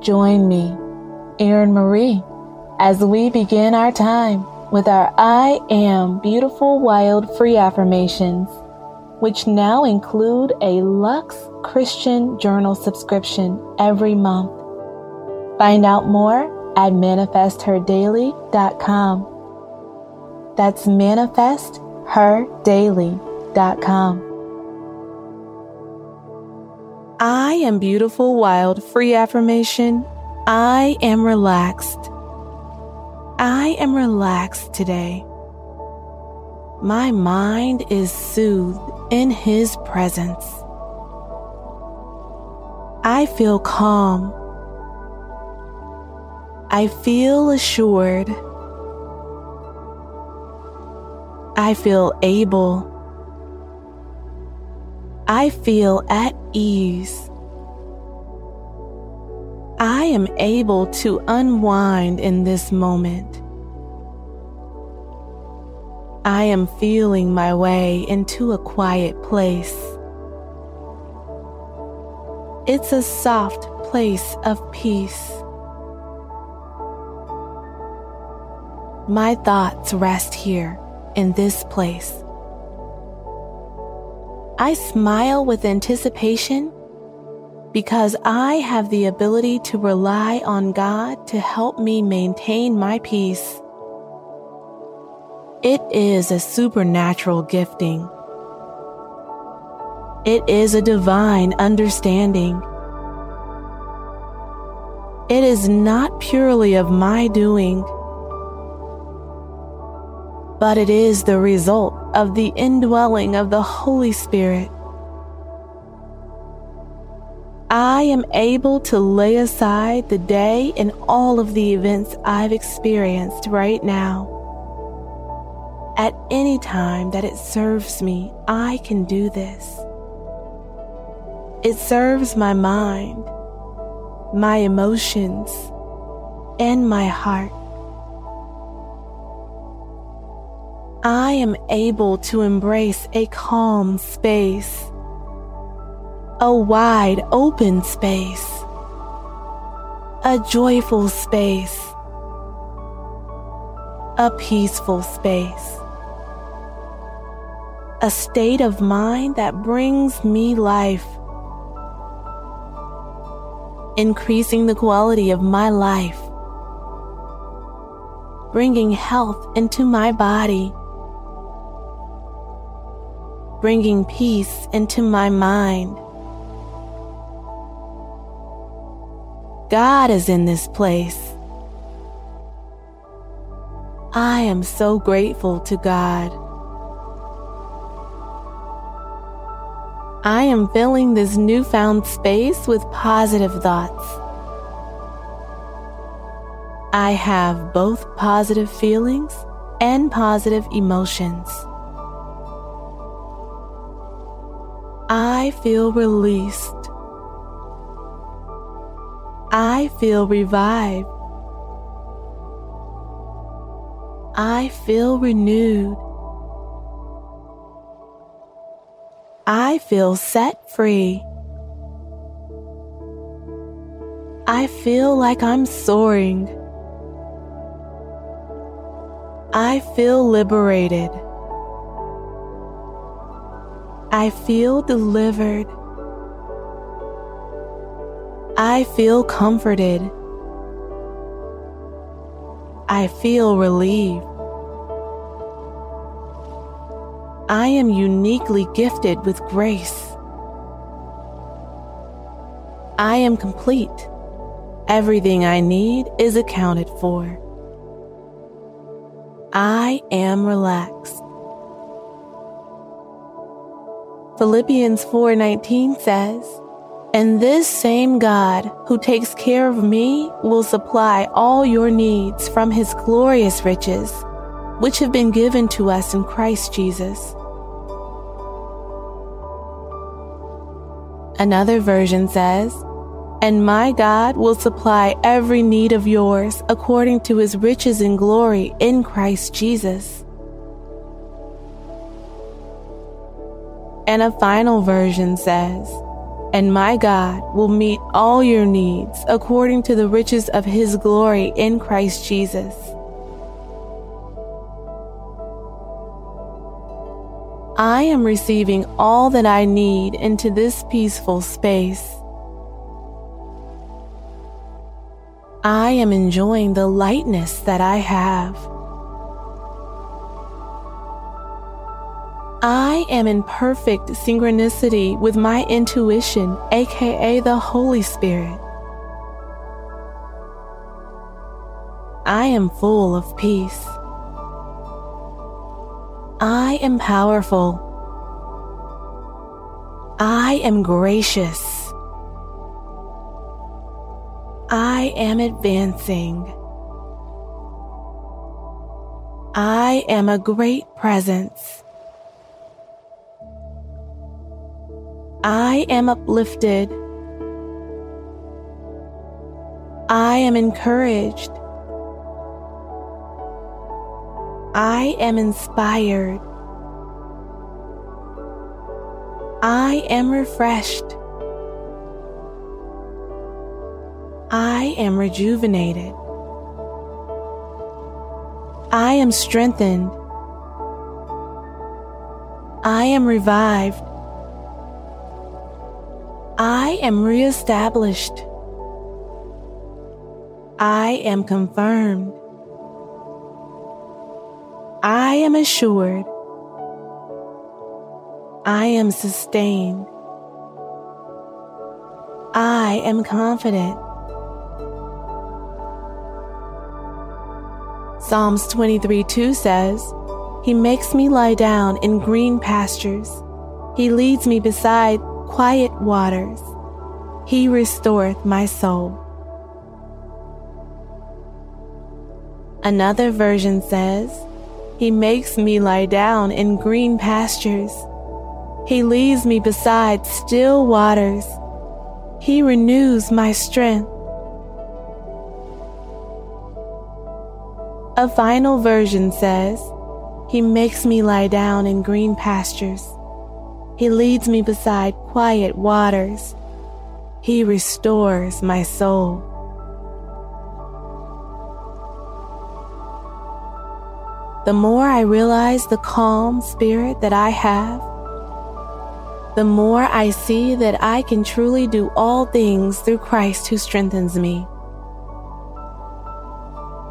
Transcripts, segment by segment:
Join me, Erin Marie, as we begin our time with our I Am Beautiful Wild Free affirmations, which now include a Lux Christian Journal subscription every month. Find out more at manifestherdaily.com. That's manifestherdaily.com. I am beautiful, wild, free affirmation. I am relaxed. I am relaxed today. My mind is soothed in His presence. I feel calm. I feel assured. I feel able. I feel at ease. I am able to unwind in this moment. I am feeling my way into a quiet place. It's a soft place of peace. My thoughts rest here in this place. I smile with anticipation because I have the ability to rely on God to help me maintain my peace. It is a supernatural gifting. It is a divine understanding. It is not purely of my doing but it is the result of the indwelling of the Holy Spirit. I am able to lay aside the day and all of the events I've experienced right now. At any time that it serves me, I can do this. It serves my mind, my emotions, and my heart. I am able to embrace a calm space, a wide open space, a joyful space, a peaceful space, a state of mind that brings me life, increasing the quality of my life, bringing health into my body bringing peace into my mind. God is in this place. I am so grateful to God. I am filling this newfound space with positive thoughts. I have both positive feelings and positive emotions. I feel released. I feel revived. I feel renewed. I feel set free. I feel like I'm soaring. I feel liberated. I feel delivered. I feel comforted. I feel relieved. I am uniquely gifted with grace. I am complete. Everything I need is accounted for. I am relaxed. Philippians 4:19 says, "And this same God who takes care of me will supply all your needs from his glorious riches, which have been given to us in Christ Jesus." Another version says, and my God will supply every need of yours according to his riches and glory in Christ Jesus. And a final version says, and my God will meet all your needs according to the riches of his glory in Christ Jesus. I am receiving all that I need into this peaceful space. I am enjoying the lightness that I have. I am in perfect synchronicity with my intuition, aka the Holy Spirit. I am full of peace. I am powerful. I am gracious. I am advancing. I am a great presence. I am uplifted. I am encouraged. I am inspired. I am refreshed. I am rejuvenated. I am strengthened. I am revived. I am reestablished. I am confirmed. I am assured. I am sustained. I am confident. Psalms 23 2 says, He makes me lie down in green pastures. He leads me beside quiet waters. He restoreth my soul. Another version says, He makes me lie down in green pastures. He leads me beside still waters. He renews my strength. A final version says, He makes me lie down in green pastures. He leads me beside quiet waters. He restores my soul. The more I realize the calm spirit that I have, the more I see that I can truly do all things through Christ who strengthens me.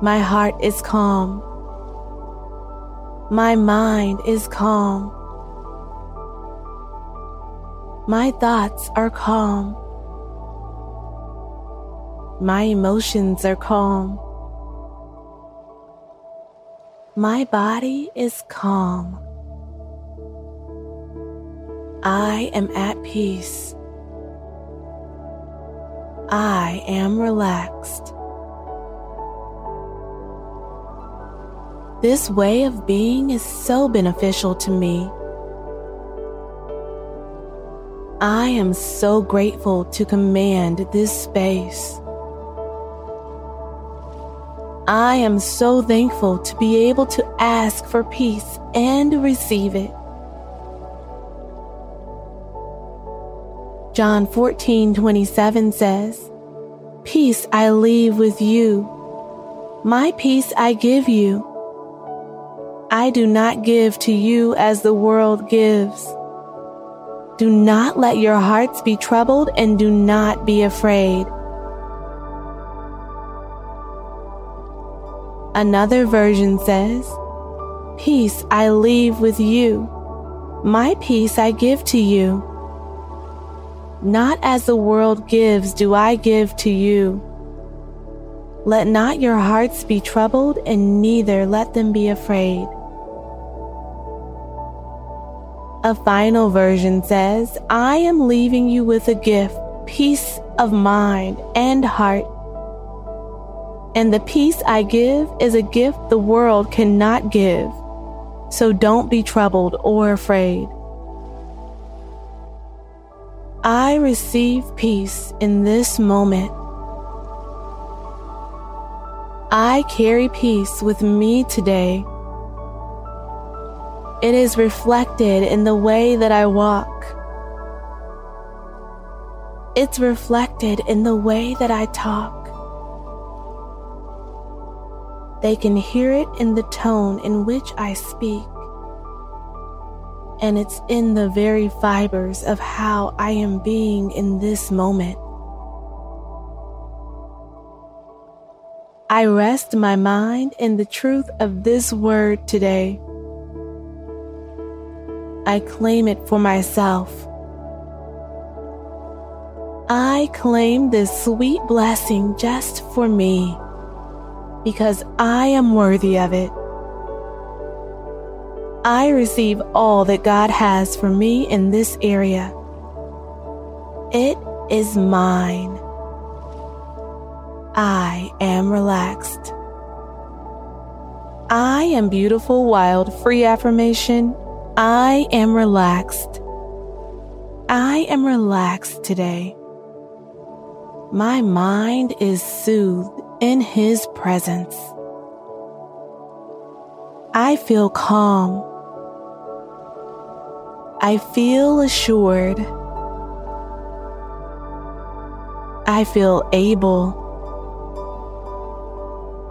My heart is calm. My mind is calm. My thoughts are calm. My emotions are calm. My body is calm. I am at peace. I am relaxed. This way of being is so beneficial to me. I am so grateful to command this space. I am so thankful to be able to ask for peace and receive it. John 14 27 says, Peace I leave with you, my peace I give you. I do not give to you as the world gives. Do not let your hearts be troubled and do not be afraid. Another version says, Peace I leave with you, my peace I give to you. Not as the world gives do I give to you. Let not your hearts be troubled, and neither let them be afraid. A final version says, I am leaving you with a gift, peace of mind and heart. And the peace I give is a gift the world cannot give. So don't be troubled or afraid. I receive peace in this moment. I carry peace with me today. It is reflected in the way that I walk. It's reflected in the way that I talk. They can hear it in the tone in which I speak. And it's in the very fibers of how I am being in this moment. I rest my mind in the truth of this word today. I claim it for myself. I claim this sweet blessing just for me because I am worthy of it. I receive all that God has for me in this area. It is mine. I am relaxed. I am beautiful, wild, free affirmation. I am relaxed. I am relaxed today. My mind is soothed in His presence. I feel calm. I feel assured. I feel able.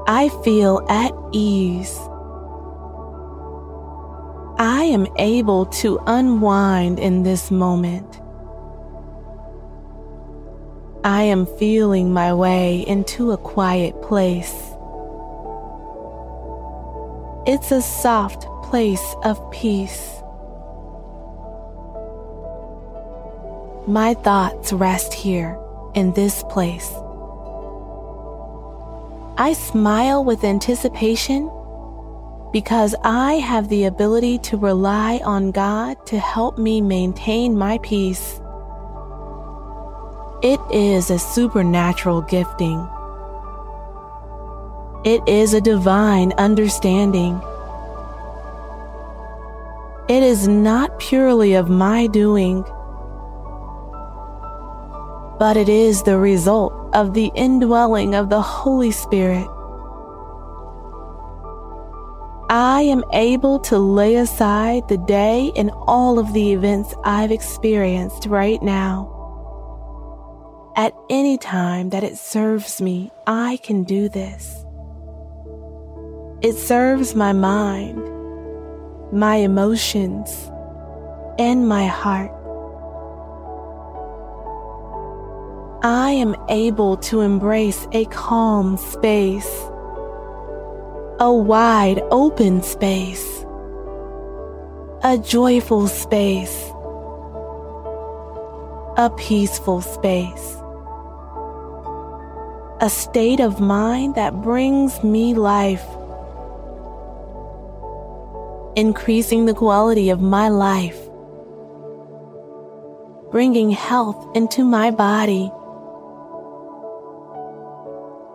I feel at ease. I am able to unwind in this moment. I am feeling my way into a quiet place. It's a soft place of peace. My thoughts rest here in this place. I smile with anticipation because I have the ability to rely on God to help me maintain my peace. It is a supernatural gifting. It is a divine understanding. It is not purely of my doing, but it is the result of the indwelling of the Holy Spirit. I am able to lay aside the day and all of the events I've experienced right now. At any time that it serves me, I can do this. It serves my mind, my emotions, and my heart. I am able to embrace a calm space, a wide open space, a joyful space, a peaceful space a state of mind that brings me life, increasing the quality of my life, bringing health into my body,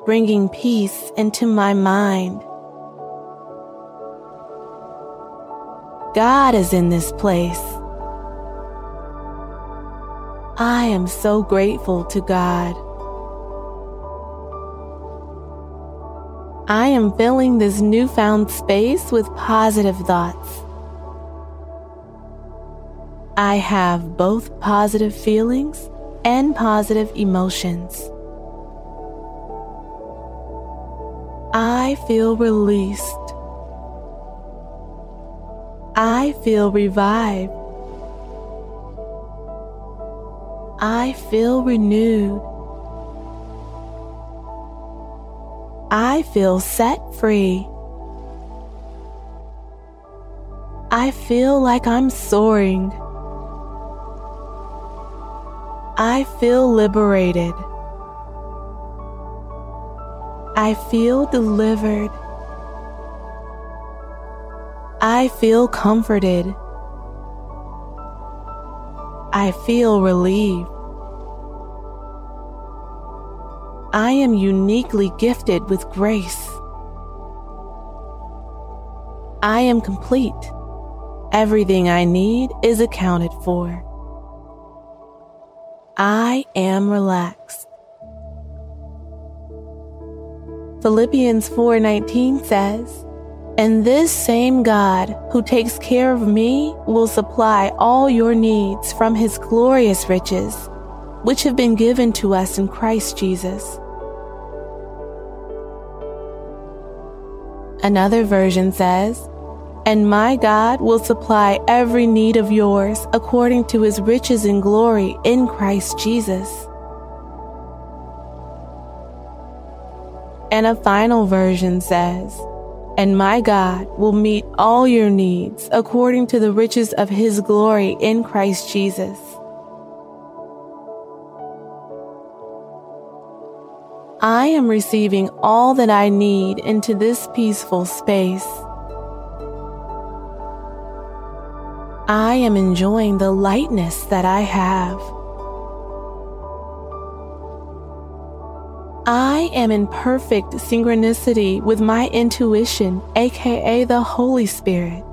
bringing peace into my mind. God is in this place. I am so grateful to God. I am filling this newfound space with positive thoughts. I have both positive feelings and positive emotions. I feel released. I feel revived. I feel renewed. I feel set free. I feel like I'm soaring. I feel liberated. I feel delivered. I feel comforted. I feel relieved. I am uniquely gifted with grace. I am complete. Everything I need is accounted for. I am relaxed. Philippians 4:19 says, "And this same God who takes care of me will supply all your needs from his glorious riches which have been given to us in Christ Jesus. Another version says, And my God will supply every need of yours according to his riches and glory in Christ Jesus. And a final version says, And my God will meet all your needs according to the riches of his glory in Christ Jesus. I am receiving all that I need into this peaceful space. I am enjoying the lightness that I have. I am in perfect synchronicity with my intuition, aka the Holy Spirit.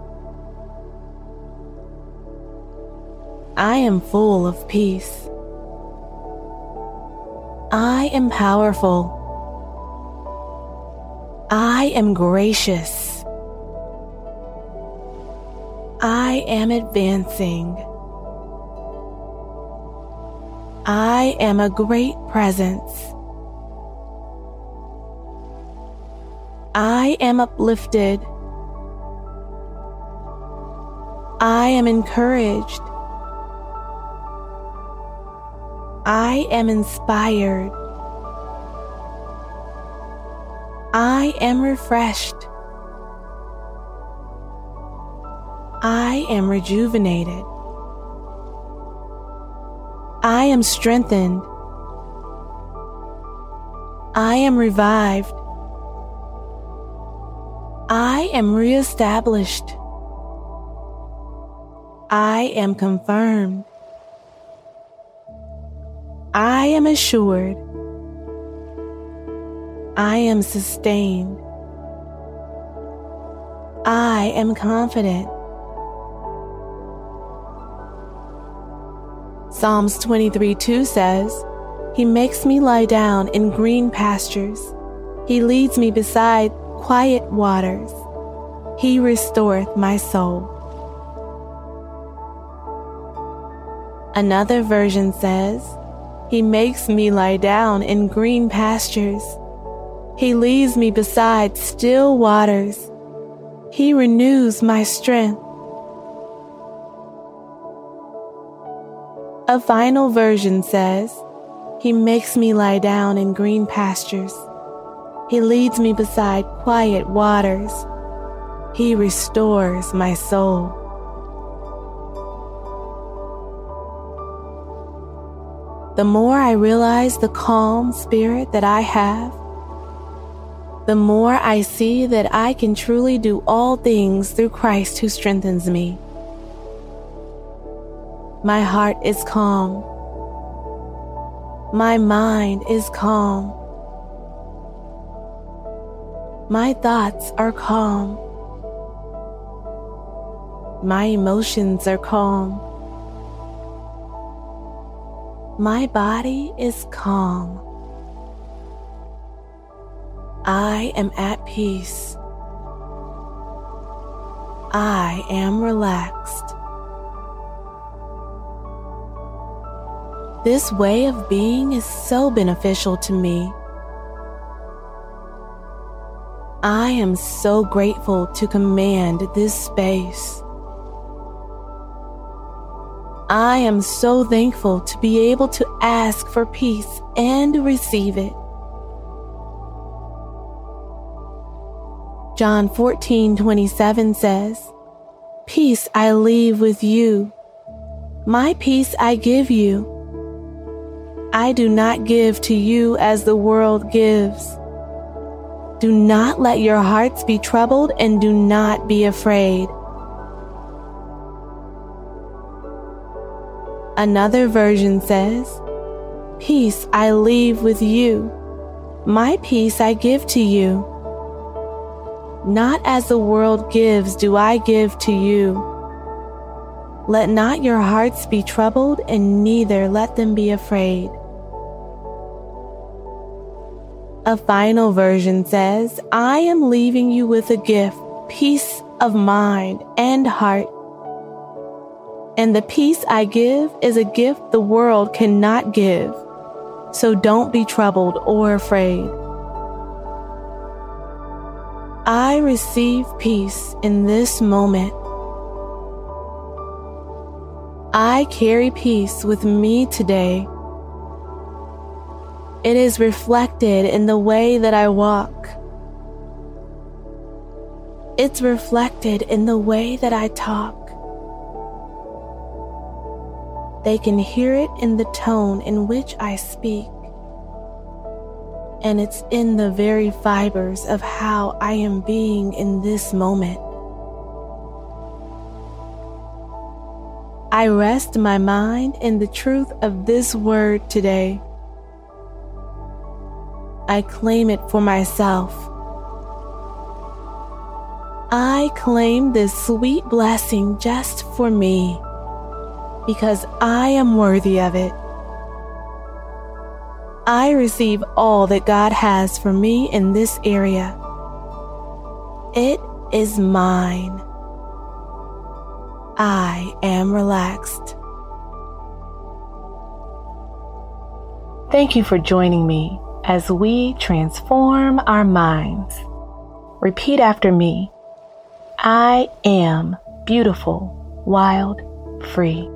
I am full of peace. I am powerful. I am gracious. I am advancing. I am a great presence. I am uplifted. I am encouraged. I am inspired. I am refreshed. I am rejuvenated. I am strengthened. I am revived. I am reestablished. I am confirmed. I am assured. I am sustained. I am confident. Psalms 23 2 says, He makes me lie down in green pastures. He leads me beside quiet waters. He restoreth my soul. Another version says, he makes me lie down in green pastures. He leads me beside still waters. He renews my strength. A final version says, He makes me lie down in green pastures. He leads me beside quiet waters. He restores my soul. the more I realize the calm spirit that I have, the more I see that I can truly do all things through Christ who strengthens me. My heart is calm. My mind is calm. My thoughts are calm. My emotions are calm. My body is calm. I am at peace. I am relaxed. This way of being is so beneficial to me. I am so grateful to command this space. I am so thankful to be able to ask for peace and receive it. John 14 27 says, Peace I leave with you, my peace I give you. I do not give to you as the world gives. Do not let your hearts be troubled and do not be afraid. Another version says, Peace I leave with you, my peace I give to you. Not as the world gives do I give to you. Let not your hearts be troubled, and neither let them be afraid. A final version says, I am leaving you with a gift, peace of mind and heart And the peace I give is a gift the world cannot give. So don't be troubled or afraid. I receive peace in this moment. I carry peace with me today. It is reflected in the way that I walk. It's reflected in the way that I talk. They can hear it in the tone in which I speak. And it's in the very fibers of how I am being in this moment. I rest my mind in the truth of this word today. I claim it for myself. I claim this sweet blessing just for me because I am worthy of it. I receive all that God has for me in this area. It is mine. I am relaxed. Thank you for joining me as we transform our minds. Repeat after me I am beautiful, wild, free.